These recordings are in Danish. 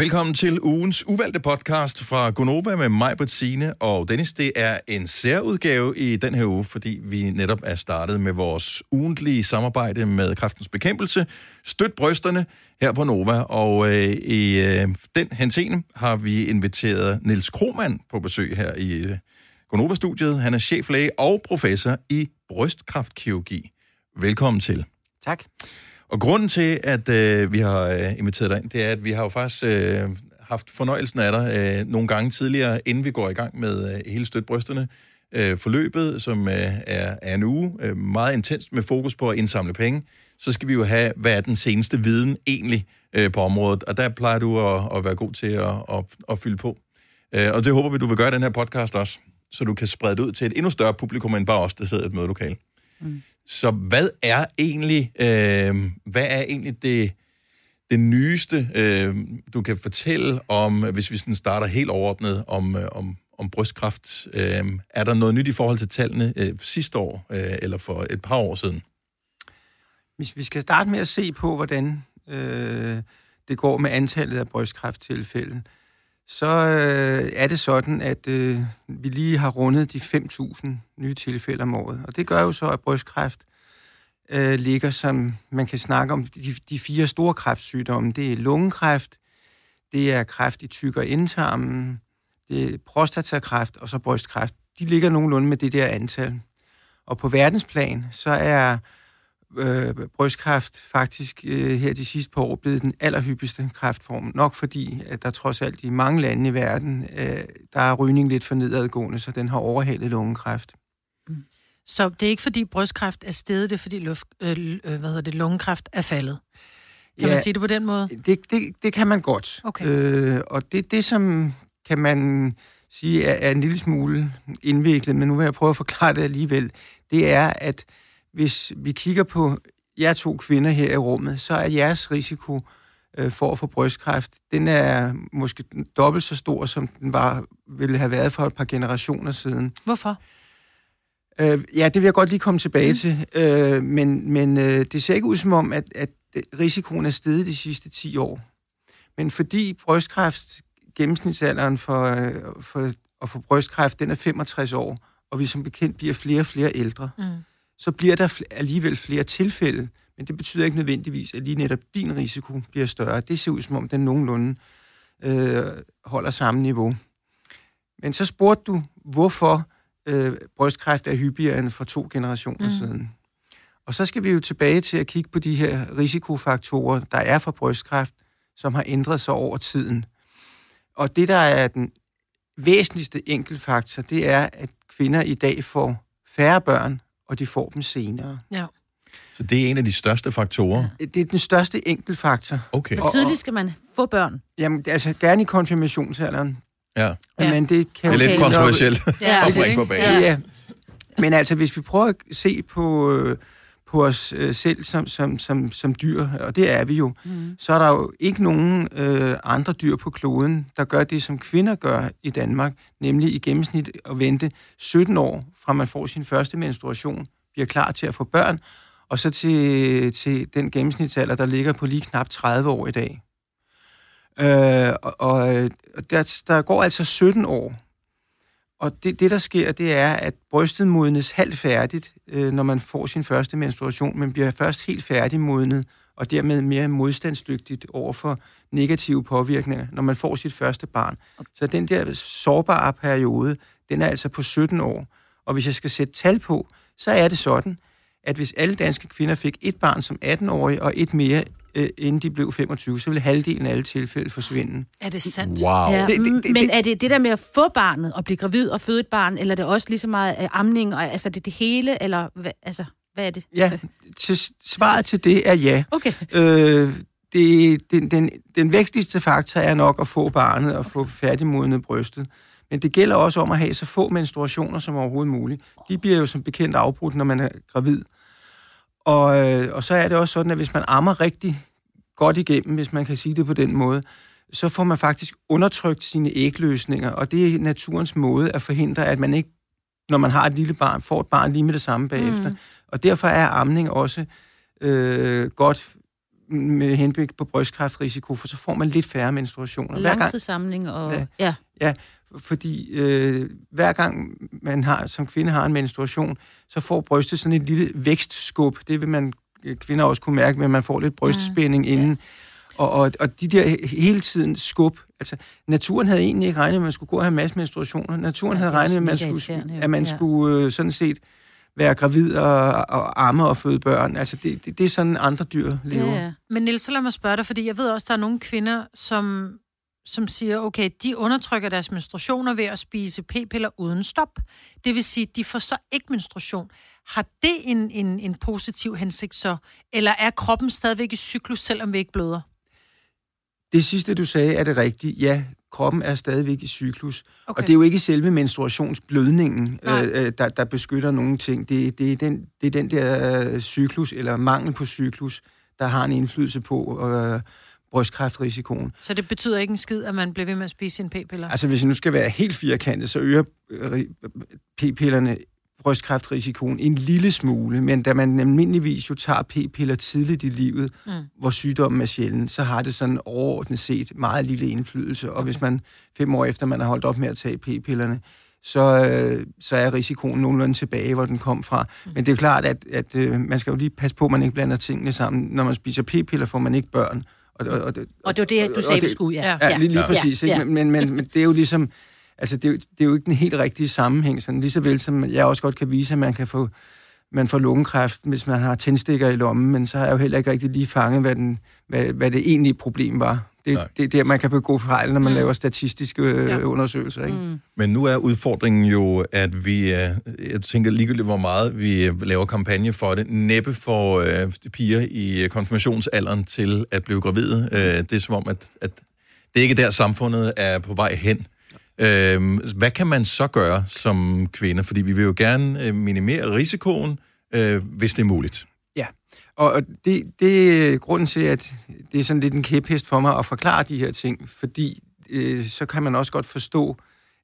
Velkommen til ugens uvalgte podcast fra Gonova med mig, Bettine og Dennis. Det er en særudgave i den her uge, fordi vi netop er startet med vores ugentlige samarbejde med Kræftens Bekæmpelse. Støt brysterne her på Nova, og øh, i øh, den henseende har vi inviteret Nils Kromand på besøg her i øh, Gonova-studiet. Han er cheflæge og professor i brystkræftkirurgi. Velkommen til. Tak. Og grunden til, at øh, vi har øh, inviteret dig ind, det er, at vi har jo faktisk øh, haft fornøjelsen af dig øh, nogle gange tidligere, inden vi går i gang med øh, hele støtbrysterne. Øh, forløbet, som øh, er, er en uge, øh, meget intenst med fokus på at indsamle penge. Så skal vi jo have, hvad er den seneste viden egentlig øh, på området, og der plejer du at, at være god til at, at, at fylde på. Øh, og det håber vi, du vil gøre i den her podcast også, så du kan sprede det ud til et endnu større publikum end bare os, der sidder i et mødelokale. Mm. Så hvad er egentlig, øh, hvad er egentlig det, det nyeste, øh, du kan fortælle om, hvis vi sådan starter helt overordnet, om, øh, om, om brystkræft? Øh, er der noget nyt i forhold til tallene øh, sidste år, øh, eller for et par år siden? Hvis vi skal starte med at se på, hvordan øh, det går med antallet af brystkræfttilfælde, så øh, er det sådan, at øh, vi lige har rundet de 5.000 nye tilfælde om året. Og det gør jo så, at brystkræft øh, ligger, som man kan snakke om, de, de fire store kræftsygdomme. Det er lungekræft, det er kræft i tyk- og indtarmen, det er prostatakræft og så brystkræft. De ligger nogenlunde med det der antal. Og på verdensplan, så er øh, brystkræft faktisk øh, her de sidste par år blevet den allerhyppigste kræftform. Nok fordi, at der trods alt i mange lande i verden, øh, der er rygning lidt for nedadgående, så den har overhalet lungekræft. Så det er ikke fordi brystkræft er steget, det er fordi luft, øh, øh hvad hedder det, lungekræft er faldet? Kan ja, man sige det på den måde? Det, det, det kan man godt. Okay. Øh, og det, det, som kan man sige er, er en lille smule indviklet, men nu vil jeg prøve at forklare det alligevel, det er, at hvis vi kigger på jer to kvinder her i rummet, så er jeres risiko øh, for at få brystkræft, den er måske dobbelt så stor, som den var, ville have været for et par generationer siden. Hvorfor? Øh, ja, det vil jeg godt lige komme tilbage mm. til, øh, men, men øh, det ser ikke ud som om, at, at risikoen er steget de sidste 10 år. Men fordi brystkræft, gennemsnitsalderen for, øh, for at få brystkræft, den er 65 år, og vi som bekendt bliver flere og flere ældre, mm. så bliver der alligevel flere tilfælde, men det betyder ikke nødvendigvis, at lige netop din risiko bliver større. Det ser ud som om, den nogenlunde øh, holder samme niveau. Men så spurgte du, hvorfor øh, brystkræft er hyppigere end for to generationer mm. siden. Og så skal vi jo tilbage til at kigge på de her risikofaktorer, der er for brystkræft, som har ændret sig over tiden. Og det, der er den væsentligste enkeltfaktor, det er, at kvinder i dag får færre børn, og de får dem senere. Ja. Så det er en af de største faktorer? Det er den største enkeltfaktor. Okay. Hvor tidligt skal man få børn? Jamen, altså gerne i konfirmationsalderen. Ja. Men det kan det er lidt kontroversielt ja. at bringe på banen. Ja. Men altså, hvis vi prøver at se på, øh, på os øh, selv som, som, som, som dyr, og det er vi jo, mm. så er der jo ikke nogen øh, andre dyr på kloden, der gør det, som kvinder gør i Danmark, nemlig i gennemsnit at vente 17 år, fra man får sin første menstruation, bliver klar til at få børn, og så til, til den gennemsnitsalder, der ligger på lige knap 30 år i dag. Øh, og og der, der går altså 17 år. Og det, det, der sker, det er, at brystet modnes halvt færdigt, øh, når man får sin første menstruation, men bliver først helt færdigmodnet, og dermed mere modstandsdygtigt over for negative påvirkninger, når man får sit første barn. Okay. Så den der sårbare periode, den er altså på 17 år. Og hvis jeg skal sætte tal på, så er det sådan, at hvis alle danske kvinder fik et barn som 18-årige og et mere øh, inden de blev 25, så ville halvdelen af alle tilfælde forsvinde. Er det sandt? Wow. Ja, det, det, det, men er det det der med at få barnet og blive gravid og føde et barn, eller er det også lige så meget øh, amning, og, altså det det hele, eller hvad, altså, hvad er det? Ja, til, svaret til det er ja. Okay. Øh, det, den, den, den vigtigste faktor er nok at få barnet og få færdigmodnet brystet. Men det gælder også om at have så få menstruationer som overhovedet muligt. De bliver jo som bekendt afbrudt, når man er gravid. Og, øh, og så er det også sådan, at hvis man ammer rigtig godt igennem, hvis man kan sige det på den måde, så får man faktisk undertrykt sine ægløsninger, og det er naturens måde at forhindre, at man ikke, når man har et lille barn, får et barn lige med det samme bagefter. Mm. Og derfor er amning også øh, godt med henblik på brystkræftrisiko, for så får man lidt færre menstruationer. Langtidssamling og... Ja. ja. ja fordi øh, hver gang man har, som kvinde har en menstruation, så får brystet sådan et lille vækstskub. Det vil man øh, kvinder også kunne mærke, at man får lidt brystspænding mm. inden. Ja. Og, og, og de der hele tiden skub, altså naturen havde egentlig ikke regnet med, at man skulle gå og have masse menstruationer. Naturen ja, havde regnet med, at man skulle, at man ja. skulle øh, sådan set være gravid og, og amme og føde børn. Altså, det, det, det er sådan, andre dyr lever. Ja, ja. Men Niels, så lad mig spørge dig, fordi jeg ved også, der er nogle kvinder, som, som siger, okay, de undertrykker deres menstruationer ved at spise p-piller uden stop. Det vil sige, de får så ikke menstruation. Har det en, en, en positiv hensigt så? Eller er kroppen stadigvæk i cyklus, selvom vi ikke bløder? Det sidste, du sagde, er det rigtige. Ja, kroppen er stadigvæk i cyklus. Okay. Og det er jo ikke selve menstruationsblødningen, øh, øh, der, der beskytter nogle ting. Det, det, er den, det er den der øh, cyklus, eller mangel på cyklus, der har en indflydelse på øh, brystkræftrisikoen. Så det betyder ikke en skid, at man bliver ved med at spise sine p-piller? Altså, hvis jeg nu skal være helt firkantet, så øger øh, p-pillerne brystkræftrisikoen en lille smule, men da man almindeligvis jo tager p-piller tidligt i livet, mm. hvor sygdommen er sjælden, så har det sådan overordnet set meget lille indflydelse. Og okay. hvis man fem år efter, man har holdt op med at tage p-pillerne, så, øh, så er risikoen nogenlunde tilbage, hvor den kom fra. Mm. Men det er klart, at, at øh, man skal jo lige passe på, at man ikke blander tingene sammen. Når man spiser p-piller, får man ikke børn. Og, og, og, og det var det, du sagde, du skulle, ja. Ja, lige, lige ja. præcis. Ja. Ikke? Men, men, men det er jo ligesom altså det, det er jo ikke den helt rigtige sammenhæng, sådan lige så vel som jeg også godt kan vise, at man kan få man får lungekræft, hvis man har tændstikker i lommen, men så har jeg jo heller ikke rigtig lige fanget, hvad, den, hvad, hvad det egentlige problem var. Det, det er der, man kan begå fejl, når man mm. laver statistiske øh, ja. undersøgelser. Ikke? Mm. Men nu er udfordringen jo, at vi, jeg tænker ligegyldigt, hvor meget vi øh, laver kampagne for det, næppe for øh, piger i konfirmationsalderen til at blive gravide. Øh, det er som om, at, at det ikke er der, samfundet er på vej hen. Øh, hvad kan man så gøre som kvinde? Fordi vi vil jo gerne øh, minimere risikoen, øh, hvis det er muligt. Og det, det er grunden til, at det er sådan lidt en kæphest for mig at forklare de her ting, fordi øh, så kan man også godt forstå,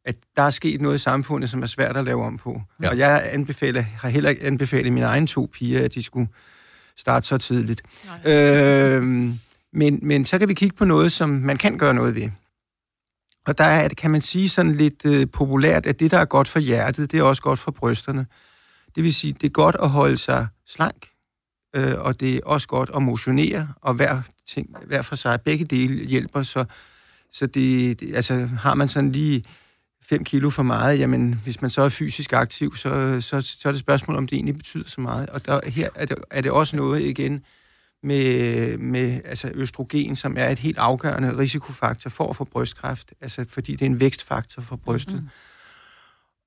at der er sket noget i samfundet, som er svært at lave om på. Ja. Og jeg anbefaler, har heller ikke anbefalet mine egne to piger, at de skulle starte så tidligt. Øh, men, men så kan vi kigge på noget, som man kan gøre noget ved. Og der er, kan man sige sådan lidt øh, populært, at det, der er godt for hjertet, det er også godt for brysterne. Det vil sige, det er godt at holde sig slank, øh, og det er også godt at motionere, og hver, ting, hver for sig, begge dele hjælper, så, så det, det, altså, har man sådan lige 5 kilo for meget, jamen hvis man så er fysisk aktiv, så, så, så er det spørgsmål, om det egentlig betyder så meget. Og der, her er det, er det også noget igen, med, med altså østrogen, som er et helt afgørende risikofaktor for at få brystkræft, altså fordi det er en vækstfaktor for brystet. Mm-hmm.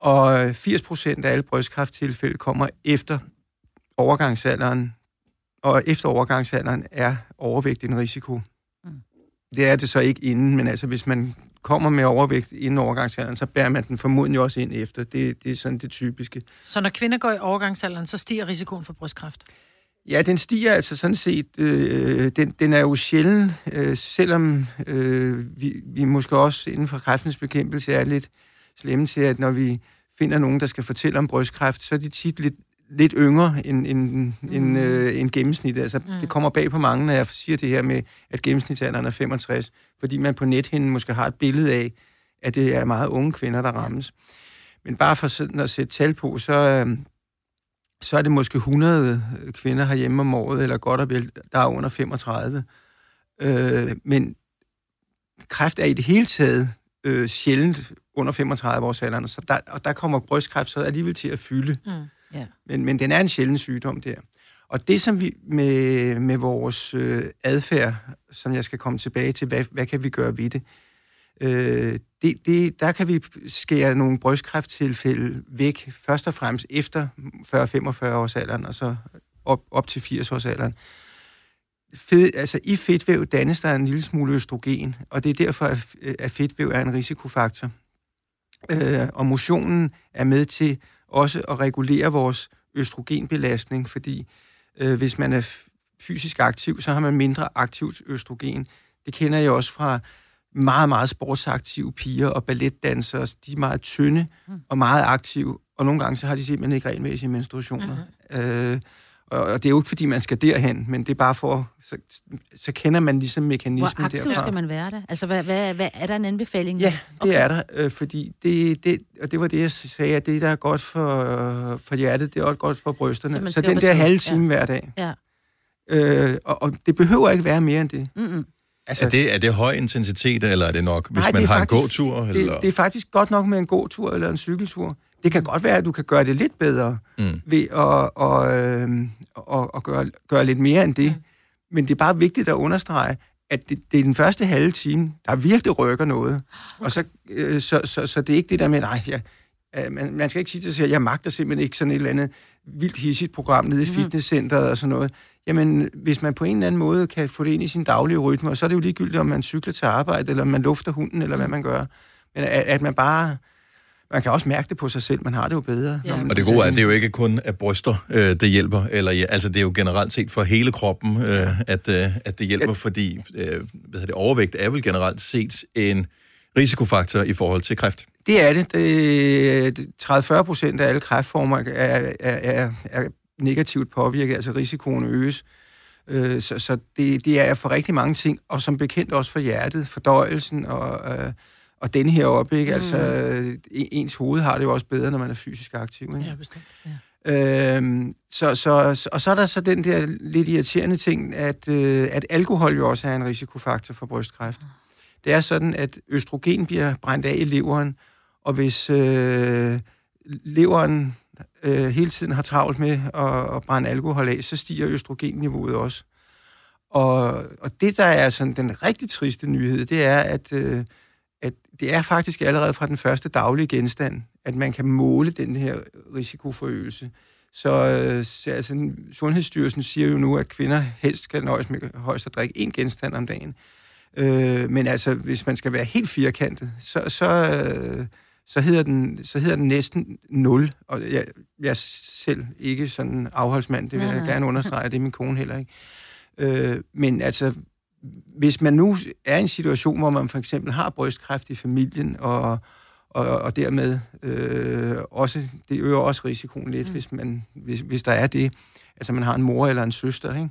Og 80 procent af alle brystkræfttilfælde kommer efter overgangsalderen, og efter overgangsalderen er overvægt en risiko. Mm. Det er det så ikke inden, men altså hvis man kommer med overvægt inden overgangsalderen, så bærer man den formodentlig også ind efter. Det, det er sådan det typiske. Så når kvinder går i overgangsalderen, så stiger risikoen for brystkræft? Ja, den stiger altså sådan set. Øh, den, den er jo sjælden, øh, selvom øh, vi, vi måske også inden for kræftens bekæmpelse er lidt slemme til, at når vi finder nogen, der skal fortælle om brystkræft, så er de tit lidt, lidt yngre end, end, mm. end, øh, end gennemsnittet. Altså, mm. Det kommer bag på mange, når jeg siger det her med, at gennemsnitsalderen er 65, fordi man på nethinden måske har et billede af, at det er meget unge kvinder, der rammes. Men bare for at sætte tal på, så, øh, så er det måske 100 kvinder herhjemme om året, eller godt og vel, der er under 35. Øh, men kræft er i det hele taget øh, sjældent under 35 års alderen, så der, og der kommer brystkræft så alligevel til at fylde. Mm, yeah. men, men den er en sjælden sygdom der. Og det, som vi med, med vores øh, adfærd, som jeg skal komme tilbage til, hvad, hvad kan vi gøre ved det, øh, det, det, der kan vi skære nogle brystkræfttilfælde væk, først og fremmest efter 40-45 års alderen, og så op, op til 80 års alderen. Fed, altså i fedtvæv dannes der en lille smule østrogen, og det er derfor, at fedtvæv er en risikofaktor. Øh, og motionen er med til også at regulere vores østrogenbelastning, fordi øh, hvis man er fysisk aktiv, så har man mindre aktivt østrogen. Det kender jeg også fra meget, meget sportsaktive piger og balletdansere. De er meget tynde mm. og meget aktive, og nogle gange så har de simpelthen ikke regelmæssige menstruationer. Mm-hmm. Øh, Og, og det er jo ikke, fordi man skal derhen, men det er bare for, så, så kender man ligesom mekanismen Hvor aktiv derfra. skal man være der? Altså, hvad, hvad, hvad, er der en anbefaling? Ja, det okay. er der, øh, fordi det, det, og det var det, jeg sagde, at det, der er godt for, for hjertet, det er også godt for brysterne. Så, så den der halve time ja. hver dag. Ja. Øh, og, og det behøver ikke være mere end det. Mm-mm. Altså, Er det, er det høj intensitet, eller er det nok, hvis Nej, man det har faktisk- en gåtur? Eller? det, det er faktisk godt nok med en god tur eller en cykeltur. Det kan godt være, at du kan gøre det lidt bedre Mm. ved at, og, øh, og, og gøre, gøre lidt mere end det. Men det er bare vigtigt at understrege, at det, det er den første halve time, der virkelig rykker noget. Og så, øh, så, så, så det er ikke det der med, nej, jeg, øh, man, man skal ikke sige til sig selv, jeg magter simpelthen ikke sådan et eller andet vildt hissigt program nede i fitnesscenteret og sådan noget. Jamen, hvis man på en eller anden måde kan få det ind i sin daglige rytme, så er det jo ligegyldigt, om man cykler til arbejde, eller om man lufter hunden, eller hvad man gør. Men at, at man bare... Man kan også mærke det på sig selv, man har det jo bedre. Ja. Og det gode er, at det er jo ikke kun af bryster, øh, det hjælper. Eller, ja, altså, det er jo generelt set for hele kroppen, øh, at, øh, at det hjælper, Ja. fordi øh, hvad hedder det, overvægt er vel generelt set en risikofaktor i forhold til kræft. Det er det. det, det 30-40 procent af alle kræftformer er, er, er, er negativt påvirket, altså risikoen øges. Øh, Så, så det, det er for rigtig mange ting, og som bekendt også for hjertet, fordøjelsen og, øh, og den her op, ikke? Altså, øh, ens hoved har det jo også bedre, når man er fysisk aktiv, ikke? Ja, bestemt. Ja. Øhm, så, så, så, og så er der så den der lidt irriterende ting, at, øh, at alkohol jo også er en risikofaktor for brystkræft. Det er sådan, at østrogen bliver brændt af i leveren, og hvis øh, leveren øh, hele tiden har travlt med at, at brænde alkohol af, så stiger østrogenniveauet også. Og, og det, der er sådan den rigtig triste nyhed, det er, at, øh, at det er faktisk allerede fra den første daglige genstand, at man kan måle den her risikoforøgelse. Så, øh, så altså, Sundhedsstyrelsen siger jo nu, at kvinder helst skal nøjes med højst at drikke én genstand om dagen. Øh, men altså, hvis man skal være helt firkantet, så, så, øh, så, hedder, den, så hedder den næsten 0. Og jeg, jeg er selv ikke sådan afholdsmand, det vil jeg gerne understrege, det er min kone heller ikke. Øh, men altså, hvis man nu er i en situation, hvor man for eksempel har brystkræft i familien, og, og, og dermed øh, også, det øger også risikoen lidt, mm. hvis, man, hvis, hvis der er det, altså man har en mor eller en søster, ikke?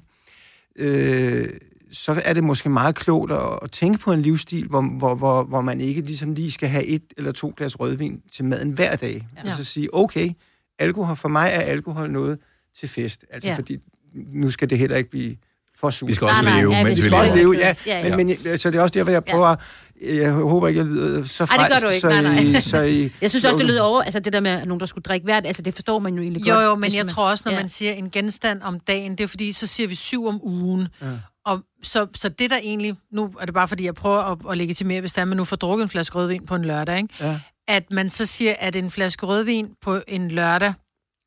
Øh, så er det måske meget klogt at, at tænke på en livsstil, hvor, hvor, hvor, hvor man ikke ligesom lige skal have et eller to glas rødvin til maden hver dag. Ja. Og så sige, okay, alkohol, for mig er alkohol noget til fest. Altså Ja. fordi nu skal det heller ikke blive for surt. Vi skal også Nej, nej, leve, ja, mens vi vi skal også leve, ja. Ja, ja. Men, men, jeg- så det er også derfor, jeg Ja. prøver... Jeg håber ikke, jeg lyder så Ej, det gør frelst, du ikke. så Nej, nej. I, så I, Jeg synes også, det lyder over, altså det der med nogen, der skulle drikke hvert, altså det forstår man jo egentlig Jo, godt. jo, men hvis jeg man- tror også, når ja. man siger en genstand om dagen, det er fordi, så siger vi syv om ugen. Ja. Og så, så det der egentlig, nu er det bare fordi, jeg prøver at, at legitimere, hvis der man nu får drukket en flaske rødvin på en lørdag, ikke? Ja. at man så siger, at en flaske rødvin på en lørdag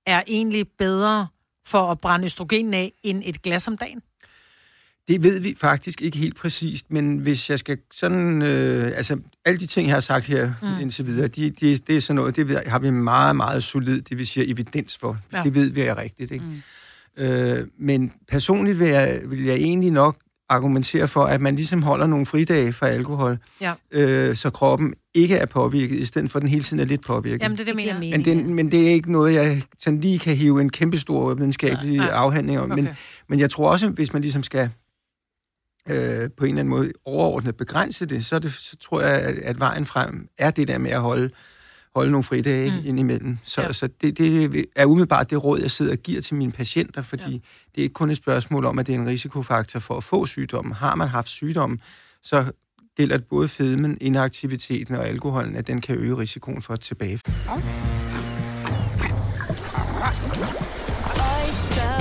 er egentlig bedre for at brænde østrogenen af, end et glas om dagen. Det ved vi faktisk ikke helt præcist, men hvis jeg skal sådan... Øh, altså, alle de ting, jeg har sagt her mm. indtil videre, de, de, det er sådan noget, det har vi meget, meget solid, det vil sige evidens for. Ja. Det ved vi er rigtigt, ikke? Mm. Øh, men personligt vil jeg, vil jeg egentlig nok argumentere for, at man ligesom holder nogle fridage fra alkohol, Ja. øh, så kroppen ikke er påvirket, i stedet for at den hele tiden er lidt påvirket. Jamen, det er det, Det mener. Men, den, men det er ikke noget, jeg sådan lige kan hive en kæmpestor videnskabelig afhandling om. Men, Okay. men jeg tror også, hvis man ligesom skal øh, på en eller anden måde overordnet begrænse det, så, det, så tror jeg, at, at vejen frem er det der med at holde, holde nogle fridage Mm. mm. indimellem. Så, Ja. så det, det er umiddelbart det råd, jeg sidder og giver til mine patienter, fordi Ja. det er ikke kun et spørgsmål om, at det er en risikofaktor for at få sygdommen. Har man haft sygdommen, så gælder det både fedmen, inaktiviteten og alkoholen, at den kan øge risikoen for et tilbagefald. Oyster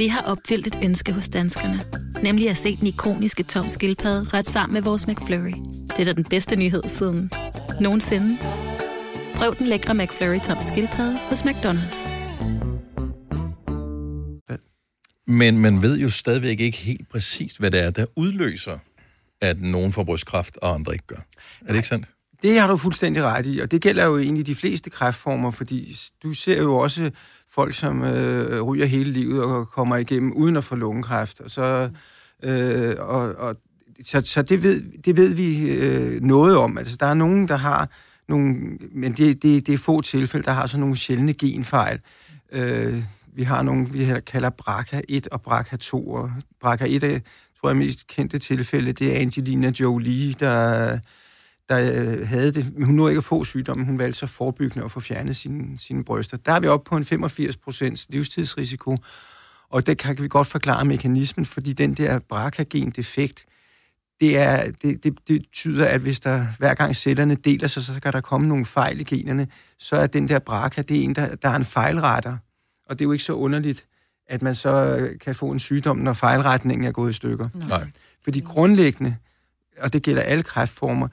Vi har opfyldt et ønske hos danskerne. Nemlig at se den ikoniske tom skildpadde ret sammen med vores McFlurry. Det er da den bedste nyhed siden nogensinde. Prøv den lækre McFlurry tom skildpadde hos McDonald's. Men man ved jo stadigvæk ikke helt præcis, hvad det er, der udløser, at nogen får brystkræft, og andre ikke gør. Er det ikke sandt? Det har du fuldstændig ret i, og det gælder jo egentlig de fleste kræftformer, fordi du ser jo også folk, som øh, ryger hele livet og kommer igennem uden at få lungekræft. Og så, øh, og, og, så, så det, ved, det ved vi øh, noget om. Altså, der er nogen, der har nogle, men det, det, det er få tilfælde, der har sådan nogle sjældne genfejl. Øh, vi har nogle, vi her kalder BRCA1 og BRCA2, og BRCA1 er, tror jeg, mest kendte tilfælde, det er Angelina Jolie, der, der øh, havde det. Men hun nåede ikke at få sygdommen. Hun valgte så forebyggende at få fjernet sine, sine bryster. Der er vi oppe på en 85 procents livstidsrisiko. Og det kan vi godt forklare mekanismen, fordi den der BRCA-gen-defekt, det, er, det, det, det betyder, at hvis der hver gang cellerne deler sig, så kan der komme nogle fejl i generne. Så er den der BRCA, det er en, der, der er en fejlretter. Og det er jo ikke så underligt, at man så øh, kan få en sygdom, når fejlretningen er gået i stykker. Nej. Fordi grundlæggende, og det gælder alle kræftformer,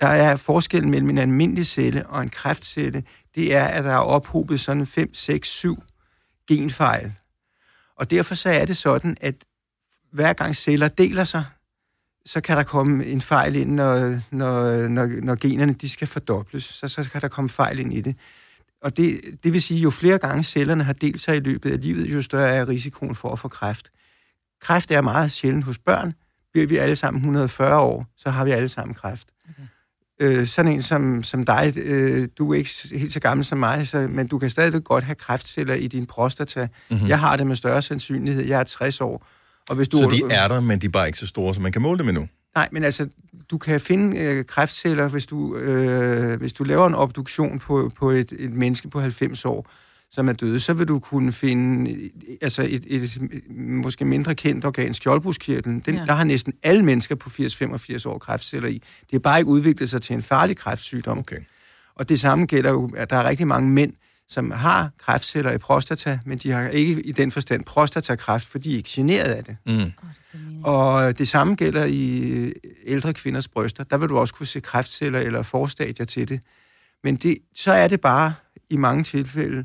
der er forskellen mellem en almindelig celle og en kræftcelle, det er, at der er ophobet sådan 5, 6, 7 genfejl. Og derfor så er det sådan, at hver gang celler deler sig, så kan der komme en fejl ind, når, når, når, når generne de skal fordobles. Så, så kan der komme fejl ind i det. Og det, det vil sige, jo flere gange cellerne har delt sig i løbet af livet, jo større er risikoen for at få kræft. Kræft er meget sjældent hos børn. Bliver vi alle sammen 140 år, så har vi alle sammen kræft. Okay. Øh, sådan en som, som dig, øh, du er ikke helt så gammel som mig, så, men du kan stadigvæk godt have kræftceller i din prostata. Mhm. Mm-hmm. Jeg har det med større sandsynlighed. Jeg er 60 år. Og hvis du, Så de er der, men de er bare ikke så store, så man kan måle dem endnu. Nej, men altså, du kan finde øh, kræftceller, hvis du, øh, hvis du laver en obduktion på, på et, et menneske på 90 år, som er døde, så vil du kunne finde altså et, et, et måske mindre kendt organ, skjoldbruskkirtlen. Den, Ja. Der har næsten alle mennesker på 80-85 år kræftceller i. Det har bare ikke udviklet sig til en farlig kræftsygdom. Okay. Og det samme gælder jo, at der er rigtig mange mænd, som har kræftceller i prostata, men de har ikke i den forstand prostatakræft, for de er ikke generet af det. Mm. Og det samme gælder i øh, ældre kvinders bryster. Der vil du også kunne se kræftceller eller forstadier til det. Men det, så er det bare i mange tilfælde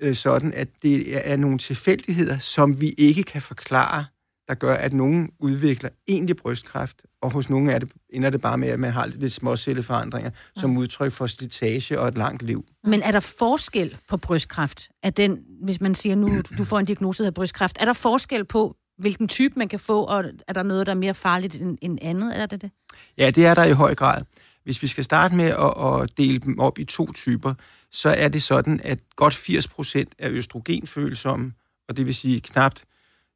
øh, sådan, at det er nogle tilfældigheder, som vi ikke kan forklare, der gør, at nogen udvikler egentlig brystkræft, og hos nogen er det, ender det bare med, at man har lidt småcelleforandringer, som udtryk for slitage og et langt liv. Men er der forskel på brystkræft? Er den, hvis man siger nu, du får en diagnose af brystkræft, er der forskel på, hvilken type man kan få, og er der noget, der er mere farligt end, end andet? Er det det? Ja, det er der i høj grad. Hvis vi skal starte med at, at dele dem op i to typer, så er det sådan, at godt 80 procent er østrogenfølsomme, og det vil sige knapt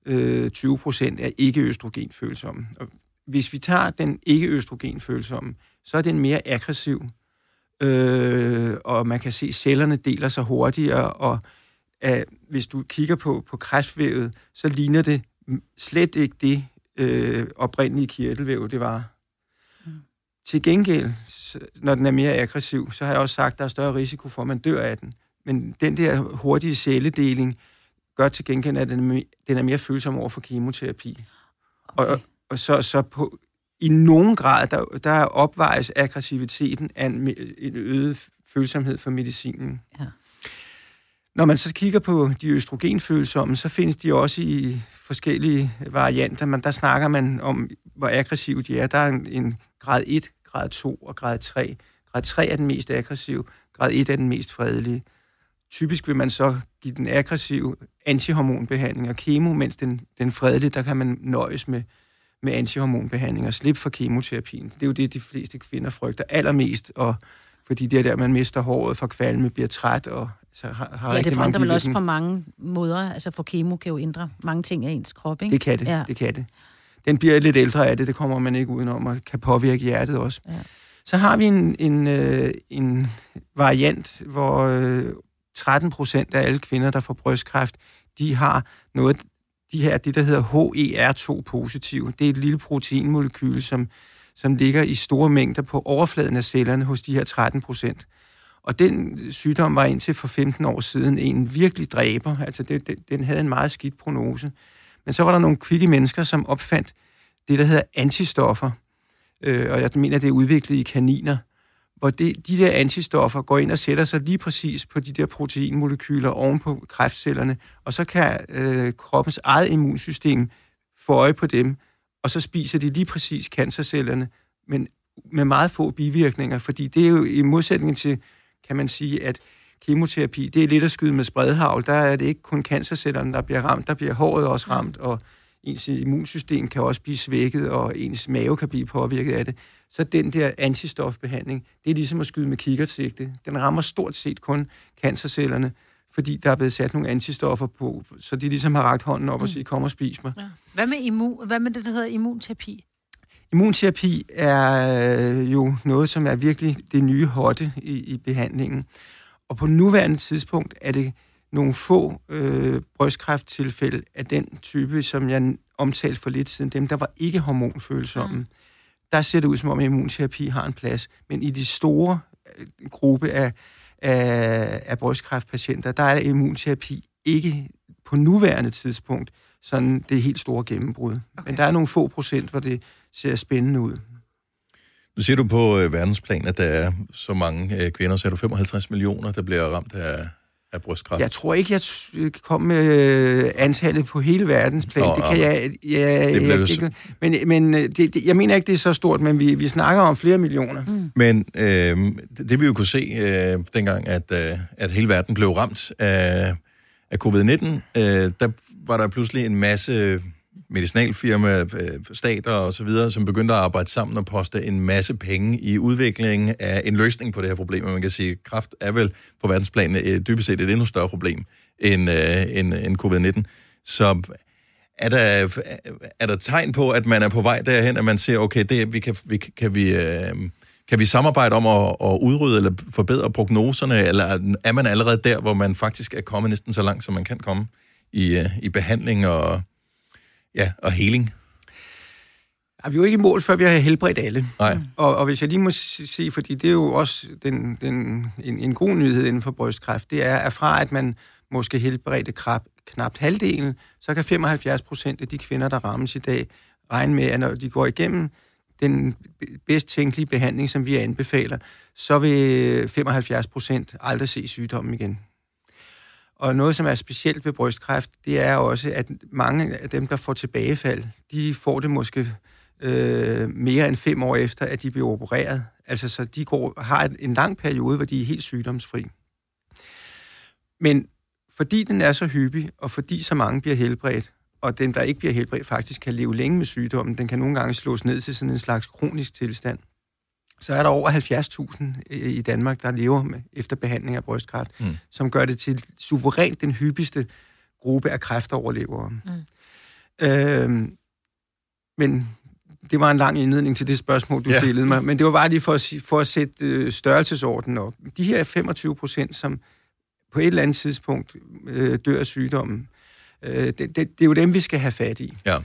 øh, 20 procent er ikke østrogenfølsomme. Og hvis vi tager den ikke østrogenfølsomme, så er den mere aggressiv, øh, og man kan se, at cellerne deler sig hurtigere, og at hvis du kigger på, på kræftvævet, så ligner det slet ikke det øh, oprindelige kirtelvæv, det var. Til gengæld, når den er mere aggressiv, så har jeg også sagt, at der er større risiko for, at man dør af den. Men den der hurtige celledeling gør til gengæld, at den er er mere følsom over for kemoterapi. Okay. Og, og så, så på, i nogen grad, der, der opvejes aggressiviteten af en, en øget følsomhed for medicinen. Ja. Når man så kigger på de østrogenfølsomme, så findes de også i forskellige varianter, men der snakker man om, hvor aggressive de er. Der er en, en grad 1, grad 2 og grad 3. Grad 3 er den mest aggressive, grad 1 er den mest fredelige. Typisk vil man så give den aggressive antihormonbehandling og kemo, mens den, den fredelige, der kan man nøjes med, med antihormonbehandling og slippe for kemoterapien. Det er jo det, de fleste kvinder frygter allermest, og fordi det er der, man mister håret for kvalme, bliver træt og så har, har Ja, det forandrer vel også på mange måder. Altså for kemo kan jo ændre mange ting af ens krop, ikke? Det kan det, ja. det kan det. Den bliver lidt ældre af det, det kommer man ikke udenom, og kan påvirke hjertet også. Ja. Så har vi en, en, øh, en variant, hvor øh, 13 procent af alle kvinder, der får brystkræft, de har noget, de her, det der hedder HER2-positiv. Det er et lille proteinmolekyl, som, som ligger i store mængder på overfladen af cellerne hos de her 13 procent. Og den sygdom var indtil for 15 år siden en virkelig dræber. Altså, det, det, den havde en meget skidt prognose. Men så var der nogle kvikke mennesker, som opfandt det, der hedder antistoffer. Øh, og jeg mener, det er udviklet i kaniner, hvor det, de der antistoffer går ind og sætter sig lige præcis på de der proteinmolekyler oven på kræftcellerne, og så kan øh, kroppens eget immunsystem få øje på dem, og så spiser de lige præcis cancercellerne, men med meget få bivirkninger, fordi det er jo i modsætning til, kan man sige, at kemoterapi, det er lidt at skyde med spredhavl. Der er det ikke kun cancercellerne, der bliver ramt, der bliver håret også ramt, og ens immunsystem kan også blive svækket, og ens mave kan blive påvirket af det. Så den der antistofbehandling, det er ligesom at skyde med kikkertsigte. Den rammer stort set kun cancercellerne, fordi der er blevet sat nogle antistoffer på, så de ligesom har ragt hånden op og sige, kom og spis mig. Ja. Hvad med, immun, hvad med det, der hedder immunterapi? Immunterapi er øh, jo noget, som er virkelig det nye hotte i, i behandlingen. Og på nuværende tidspunkt er det nogle få øh, brystkræfttilfælde af den type, som jeg omtalte for lidt siden, dem der var ikke hormonfølsomme. Mm. Der ser det ud som om, immunterapi har en plads. Men i de store øh, gruppe af, af, af brystkræftpatienter, der er immunterapi ikke på nuværende tidspunkt sådan det helt store gennembrud. Okay. Men der er nogle få procent, hvor det ser spændende ud. Nu siger du på øh, verdensplan, at der er så mange øh, kvinder, så er du 55 millioner, der bliver ramt af, af brystkræft. Jeg tror ikke, jeg kan komme med øh, antallet på hele verdensplan. Nå, det kan jeg, jeg, det jeg, det ikke. Men, men øh, det, det, jeg mener ikke, det er så stort, men vi, vi snakker om flere millioner. Mm. Men øh, det, det vi jo kunne se øh, dengang, at, øh, at hele verden blev ramt af, af covid-19, øh, der var der pludselig en masse medicinalfirmaer, øh, stater og så videre, som begyndte at arbejde sammen og poste en masse penge i udviklingen af en løsning på det her problem. Og man kan sige, at kraft er vel på verdensplan øh, dybest set et endnu større problem end, øh, end, end covid-19. Så er der, er der tegn på, at man er på vej derhen, at man ser, okay, det, vi kan, vi, kan, vi, øh, kan vi samarbejde om at, at udrydde eller forbedre prognoserne, eller er man allerede der, hvor man faktisk er kommet næsten så langt, som man kan komme i, øh, i behandling og, ja, og healing? Er vi er jo ikke i mål, før vi har helbredt alle. Nej. Og, og hvis jeg lige må sige, fordi det er jo også den, den, en, en god nyhed inden for brystkræft, det er, at fra at man måske helbredte krab, knapt halvdelen, så kan 75 procent af de kvinder, der rammes i dag, regne med, at når de går igennem den bedst tænkelige behandling, som vi anbefaler, så vil 75 procent aldrig se sygdommen igen. Og noget, som er specielt ved brystkræft, det er også, at mange af dem, der får tilbagefald, de får det måske øh, mere end fem år efter, at de bliver opereret. Altså, så de går, har en, en lang periode, hvor de er helt sygdomsfri. Men fordi den er så hyppig, og fordi så mange bliver helbredt, og dem, der ikke bliver helbredt, faktisk kan leve længe med sygdommen, den kan nogle gange slås ned til sådan en slags kronisk tilstand, så er der over 70.000 i Danmark, der lever med, efter behandling af brystkræft, mm. som gør det til suverænt den hyppigste gruppe af kræftoverlevere. Mm. Øhm, men det var en lang indledning til det spørgsmål, du Ja. stillede mig, men det var bare lige for at, for at sætte øh, størrelsesordenen op. De her 25 procent, som på et eller andet tidspunkt øh, dør af sygdommen, øh, det, det, det er jo dem, vi skal have fat i. Ja.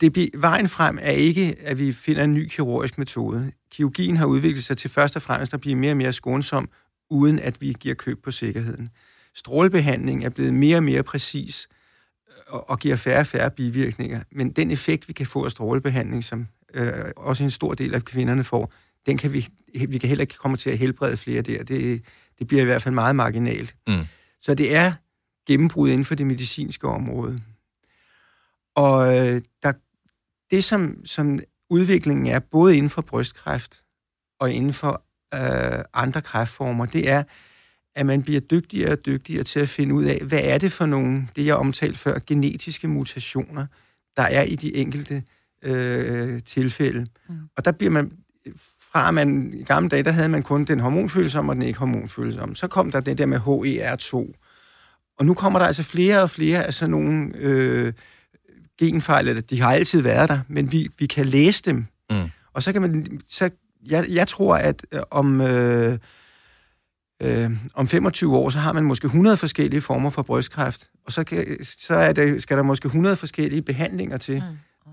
Det, vejen frem er ikke, at vi finder en ny kirurgisk metode. Kirurgien har udviklet sig til først og fremmest at blive mere og mere skånsom, uden at vi giver køb på sikkerheden. Strålebehandling er blevet mere og mere præcis øh, og, og giver færre og færre bivirkninger. Men den effekt, vi kan få af strålebehandling, som øh, også en stor del af kvinderne får, den kan vi, vi kan heller ikke komme til at helbrede flere der. Det, det bliver i hvert fald meget marginalt. Mm. Så det er gennembrud inden for det medicinske område. Og øh, der, det, som, som udviklingen er, både inden for brystkræft og inden for øh, andre kræftformer, det er, at man bliver dygtigere og dygtigere til at finde ud af, hvad er det for nogle, det jeg omtalte før, genetiske mutationer, der er i de enkelte øh, tilfælde. Mm. Og der bliver man, fra man i gamle dage, der havde man kun den hormonfølsomme og den ikke hormonfølsomme. Så kom der det der med HER2. Og nu kommer der altså flere og flere af sådan nogle øh, genfejl, eller de har altid været der, men vi, vi kan læse dem. Mm. Og så kan man, så jeg, jeg tror, at øh, om, øh, øh, om 25 år, så har man måske 100 forskellige former for brystkræft, og så, kan, så er det, skal der måske 100 forskellige behandlinger til.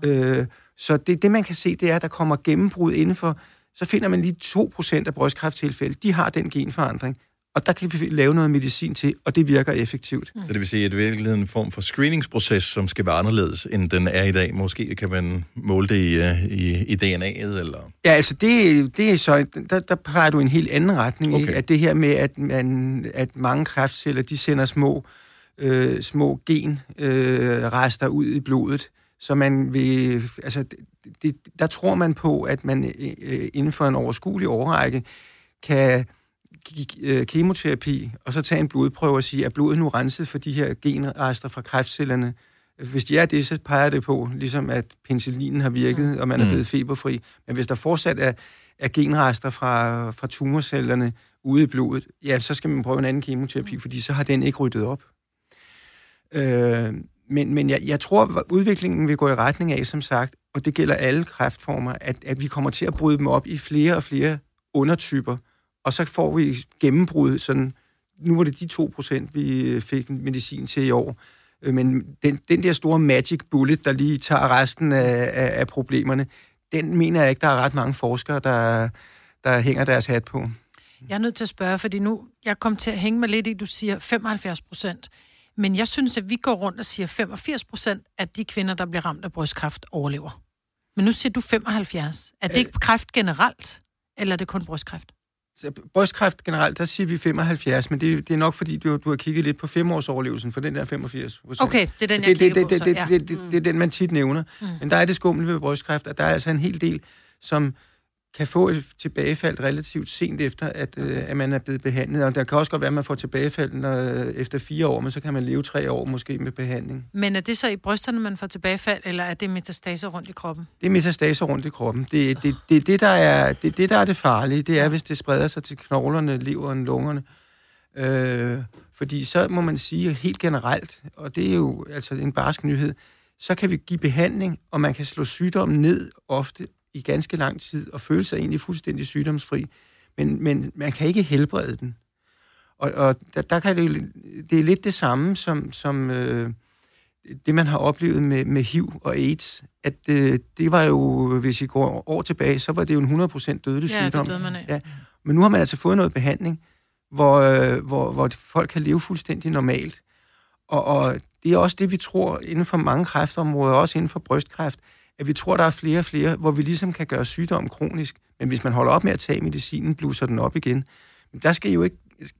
Mm. Øh, så det, det, man kan se, det er, at der kommer gennembrud inden for, så finder man lige 2% af brystkræfttilfælde, de har den genforandring, og der kan vi lave noget medicin til, og det virker effektivt. Så det vil sige, at det er virkelig en form for screeningsproces, som skal være anderledes, end den er i dag. Måske kan man måle det i, øh, i, i DNA'et, eller... Ja, altså det, det er så, der, der peger du en helt anden retning, okay. ikke? at det her med, at, man, at mange kræftceller, de sender små, øh, små genrester øh, ud i blodet, så man vil, altså det, der tror man på, at man øh, inden for en overskuelig overrække kan kemoterapi, og så tage en blodprøve og sige, er blodet nu renset for de her genrester fra kræftcellerne? Hvis de er det, så peger det på, ligesom at penicillinen har virket, og man er Mm. blevet feberfri. Men hvis der fortsat er, er genrester fra, fra tumorcellerne ude i blodet, ja, så skal man prøve en anden kemoterapi, fordi så har den ikke ryddet op. Øh, men men jeg, jeg tror, at udviklingen vil gå i retning af, som sagt, og det gælder alle kræftformer, at, at vi kommer til at bryde dem op i flere og flere undertyper, og så får vi gennembrud, sådan, nu var det de 2%, vi øh, fik medicin til i år, Øh, men den, den der store magic bullet, der lige tager resten af, af, af problemerne, den mener jeg ikke, der er ret mange forskere, der, der hænger deres hat på. Jeg er nødt til at spørge, fordi nu, jeg kom til at hænge mig lidt i, du siger 75 procent. Men jeg synes, at vi går rundt og siger 85 procent af de kvinder, der bliver ramt af brystkræft, overlever. Men nu siger du 75. Er det ikke kræft generelt, eller er det kun brystkræft? Brystkræft generelt, der siger vi 75, men det, det er nok fordi, du, du har kigget lidt på femårsoverlevelsen for den der 85 procent. Okay, det er den, jeg det, det, det, det, det, ja. det, det, det er den, man tit nævner. Mm. Men der er det skumle ved brystkræft, at der er altså en hel del, som kan få et tilbagefald relativt sent efter, at, øh, at man er blevet behandlet. Og der kan også godt være, at man får tilbagefald når, efter fire år, men så kan man leve tre år måske med behandling. Men er det så i brysterne, man får tilbagefald, eller er det metastaser rundt i kroppen? Det er metastaser rundt i kroppen. Det, det, det, det, der er, det, det, der er det farlige, det er, hvis det spreder sig til knoglerne, leveren, lungerne. Øh, fordi så må man sige helt generelt, og det er jo altså en barsk nyhed, så kan vi give behandling, og man kan slå sygdommen ned ofte i ganske lang tid, og føle sig egentlig fuldstændig sygdomsfri. Men, men man kan ikke helbrede den. Og, og der, der kan det, det er lidt det samme som, som øh, det, man har oplevet med, med HIV og AIDS, at øh, det var jo, hvis I går år tilbage, så var det jo en 100% dødelig Ja, det sygdom. døde man af. Ja. Men nu har man altså fået noget behandling, hvor, øh, hvor, hvor folk kan leve fuldstændig normalt. Og, og det er også det, vi tror inden for mange kræftområder, også inden for brystkræft, at vi tror, der er flere og flere, hvor vi ligesom kan gøre sygdommen kronisk. Men hvis man holder op med at tage medicinen, blusser den op igen. Men der skal I jo ikke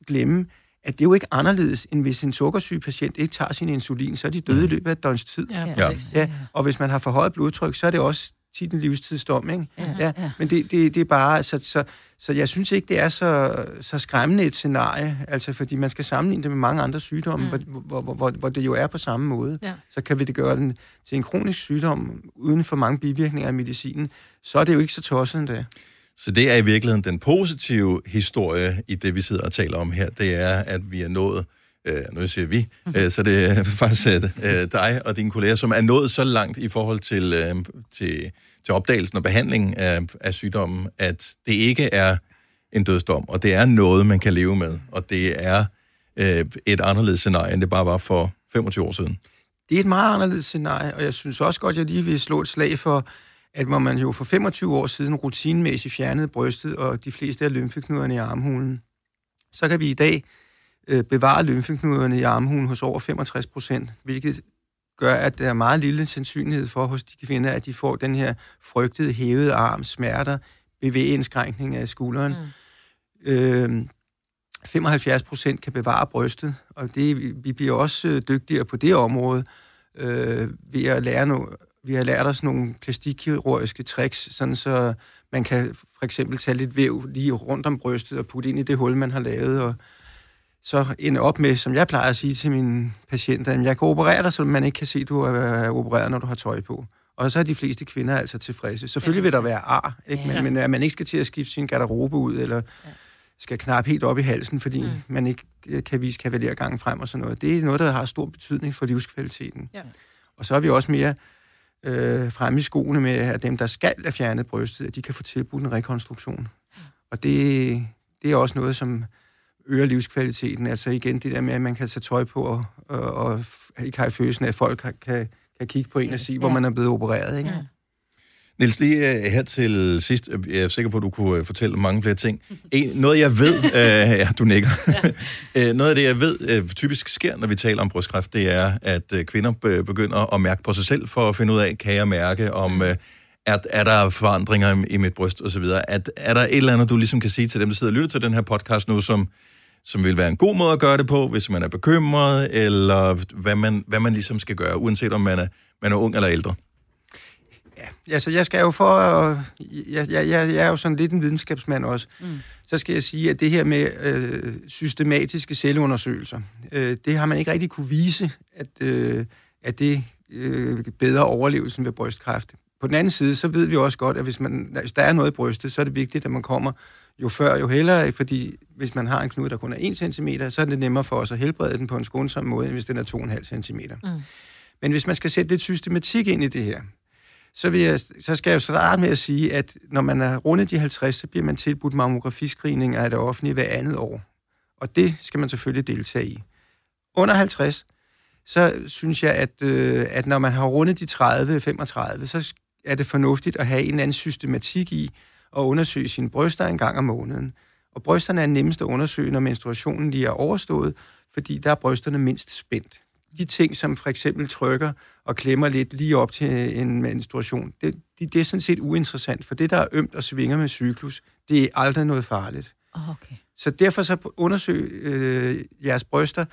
glemme, at det er jo ikke anderledes, end hvis en sukkersyg patient ikke tager sin insulin, så er de døde i løbet af et døgns tid. Ja, Ja. Ja, og hvis man har for højt blodtryk, så er det også tit en livstidsdom, ikke? Ja, Ja, ja. men det, det, det er bare, så, så, så jeg synes ikke, det er så, så skræmmende et scenarie, altså fordi man skal sammenligne det med mange andre sygdomme, mm. hvor, hvor, hvor, hvor det jo er på samme måde. Ja. Så kan vi det gøre den til en kronisk sygdom, uden for mange bivirkninger af medicinen, så er det jo ikke så tosset endda. Så det er i virkeligheden den positive historie i det, vi sidder og taler om her. Det er, at vi er nået, øh, nu siger vi, øh, så det er faktisk øh, dig og dine kolleger, som er nået så langt i forhold til, øh, til, til opdagelsen og behandlingen af, af sygdommen, at det ikke er en dødsdom, og det er noget, man kan leve med, og det er øh, et anderledes scenarie, end det bare var for 25 år siden. Det er et meget anderledes scenarie, og jeg synes også godt, at jeg lige vil slå et slag for, at hvor man jo for 25 år siden rutinemæssigt fjernede brystet og de fleste af lymfeknuderne i armhulen, så kan vi i dag øh, bevare lymfeknuderne i armhulen hos over 65 procent, hvilket gør, at der er meget lille sandsynlighed for hos de kvinder, at de får den her frygtede hævede arm, smerter, bevægeindskrænkning af skulderen. Mm. Øh, 75 procent kan bevare brystet, og det, vi bliver også øh, dygtigere på det område øh, ved at lære no, vi har lært os nogle plastikkirurgiske tricks, sådan så man kan for eksempel tage lidt væv lige rundt om brystet og putte ind i det hul, man har lavet, og så ende op med, som jeg plejer at sige til mine patienter, at jeg kan operere dig, så man ikke kan se, at du er opereret, når du har tøj på. Og så er de fleste kvinder altså tilfredse. Selvfølgelig vil der være ar, ikke? Men, men at man ikke skal til at skifte sin garderobe ud, eller skal knappe helt op i halsen, fordi mm. man ikke øh, kan vise kavalergangen frem og sådan noget. Det er noget, der har stor betydning for livskvaliteten. Ja. Og så er vi også mere øh, frem i skoene med, at dem, der skal have fjernet brystet, at de kan få tilbudt en rekonstruktion. Og det, det er også noget, som øger livskvaliteten. Altså igen, det der med, at man kan tage tøj på og, og, og ikke have i følelsen af, at folk kan, kan, kan kigge på en og sige, hvor Ja. man er blevet opereret. Ikke? Ja. Niels, lige uh, her til sidst, øh, jeg er sikker på, at du kunne uh, fortælle mange flere ting. En, noget jeg ved, uh, ja, du nikker. uh, noget af det, jeg ved, typisk sker, når vi taler om brystkræft, det er, at kvinder be- begynder at mærke på sig selv, for at finde ud af, kan jeg mærke, om er, er der forandringer i, i mit bryst osv. Er, er der et eller andet, du ligesom kan sige til dem, der sidder og lytter til den her podcast nu, som, som vil være en god måde at gøre det på, hvis man er bekymret, eller hvad man, hvad man ligesom skal gøre, uanset om man er, man er ung eller ældre? Altså, jeg skal jo for... at- Jeg, jeg, jeg, jeg er jo sådan lidt en videnskabsmand også. Mm. Så skal jeg sige, at det her med øh, systematiske celleundersøgelser, øh, det har man ikke rigtig kunne vise, at, øh, at det øh, bedre overlevelsen ved brystkræft. På den anden side, så ved vi også godt, at hvis, man, hvis der er noget i brystet, så er det vigtigt, at man kommer jo før, jo hellere, fordi hvis man har en knude, der kun er 1 cm, så er det nemmere for os at helbrede den på en skånsom måde, end hvis den er 2,5 cm. Mm. Men hvis man skal sætte lidt systematik ind i det her, så, vil jeg, så skal jeg jo starte med at sige, at når man er rundet de 50, så bliver man tilbudt mammografiscreening af det offentlige hver andet år. Og det skal man selvfølgelig deltage i. Under 50, så synes jeg, at, øh, at når man har rundet de 30-35, så er det fornuftigt at have en eller anden systematik i at undersøge sine bryster en gang om måneden. Og brysterne er nemmest at undersøge, når menstruationen lige er overstået, fordi der er brysterne mindst spændt. De ting, som for eksempel trykker og klemmer lidt lige op til en menstruation, det, det, det er sådan set uinteressant, for det, der er ømt og svinger med cyklus, det er aldrig noget farligt. Okay. Så derfor så undersøg øh, jeres bryster,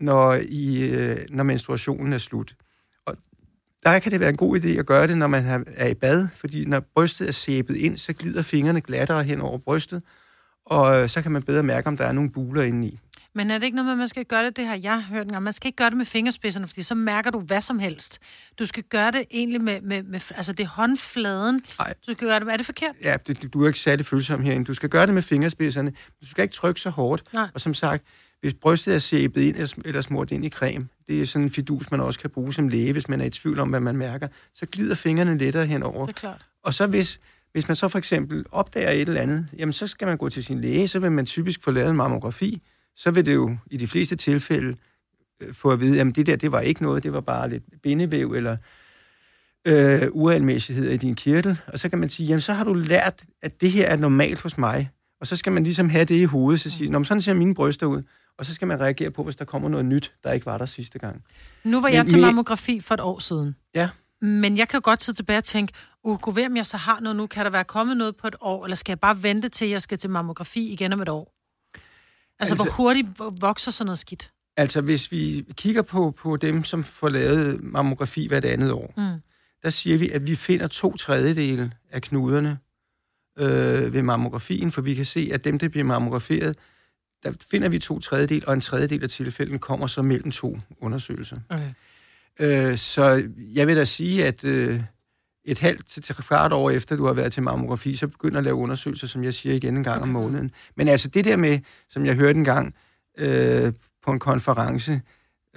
når, I, øh, når menstruationen er slut. Der kan det være en god idé at gøre det, når man er i bad, fordi når brystet er sæbet ind, så glider fingrene glattere hen over brystet, og så kan man bedre mærke, om der er nogle buler indeni. Men er det ikke noget med, at man skal gøre det, det har jeg hørt engang, man skal ikke gøre det med fingerspidserne, fordi så mærker du hvad som helst. Du skal gøre det egentlig med, med, med altså det er håndfladen. Nej. Du skal gøre det, er det forkert? Ja, du, du er ikke særlig følsom herinde. Du skal gøre det med fingerspidserne, men du skal ikke trykke så hårdt. Nej. Og som sagt, hvis brystet er sæbet ind eller sm- eller smurt ind i creme, det er sådan en fidus, man også kan bruge som læge, hvis man er i tvivl om, hvad man mærker, så glider fingrene lettere henover. Det er klart. Og så hvis, hvis man så for eksempel opdager et eller andet, jamen så skal man gå til sin læge, så vil man typisk få lavet en mammografi. Så vil det jo i de fleste tilfælde øh, få at vide, jamen det der, det var ikke noget, det var bare lidt bindevæv eller øh, uregelmæssigheder i din kirtel. Og så kan man sige, jamen så har du lært, at det her er normalt hos mig. Og så skal man ligesom have det i hovedet, så sige, Nå, men sådan ser mine bryster ud. Og så skal man reagere på, hvis der kommer noget nyt, der ikke var der sidste gang. Nu var Men jeg til mammografi for et år siden. Ja. Men jeg kan godt sidde tilbage og tænke, uh, gå ved, om jeg så har noget nu. Kan der være kommet noget på et år, eller skal jeg bare vente til, jeg skal til mammografi igen om et år? Altså, altså Altså- hvor hurtigt vokser sådan noget skidt? Altså, hvis vi kigger på, på dem, som får lavet mammografi hvert andet år, Mm. der siger vi, at vi finder to tredjedele af knuderne øh, ved mammografien, for vi kan se, at dem, der bliver mammograferet, der finder vi to tredjedel, og en tredjedel af tilfælden kommer så mellem to undersøgelser. Okay. Øh, så jeg vil da sige, at øh, et halvt til til kvart år efter, du har været til mammografi, så begynder at lave undersøgelser, som jeg siger igen en gang okay. om måneden. Men altså det der med, som jeg hørte en gang øh, på en konference,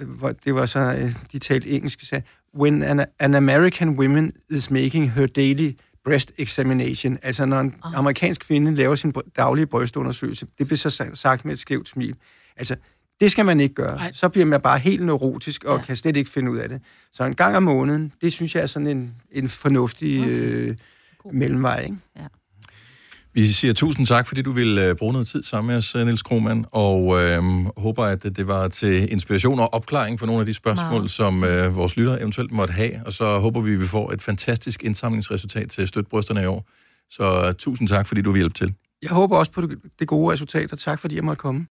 øh, hvor det var så, øh, de talte engelsk, sagde, when an, an American woman is making her daily breast examination, altså når en Ah. amerikansk kvinde laver sin daglige brystundersøgelse, det bliver så sa- sagt med et skævt smil. Altså, det skal man ikke gøre. Ej. Så bliver man bare helt neurotisk og Ja. ja. kan slet ikke finde ud af det. Så en gang om måneden, det synes jeg er sådan en, en fornuftig Okay. øh, God. mellemvej. Ikke? Vi siger tusind tak, fordi du ville øh, bruge noget tid sammen med os, øh, Niels Krohmann, og øh, håber, at det- det var til inspiration og opklaring for nogle af de spørgsmål, Meget. som øh, vores lyttere eventuelt måtte have, og så håber vi, at vi får et fantastisk indsamlingsresultat til støtbrysterne i år. Så øh, tusind tak, fordi du vil hjælpe til. Jeg håber også på det, det gode resultat, og tak fordi jeg måtte komme.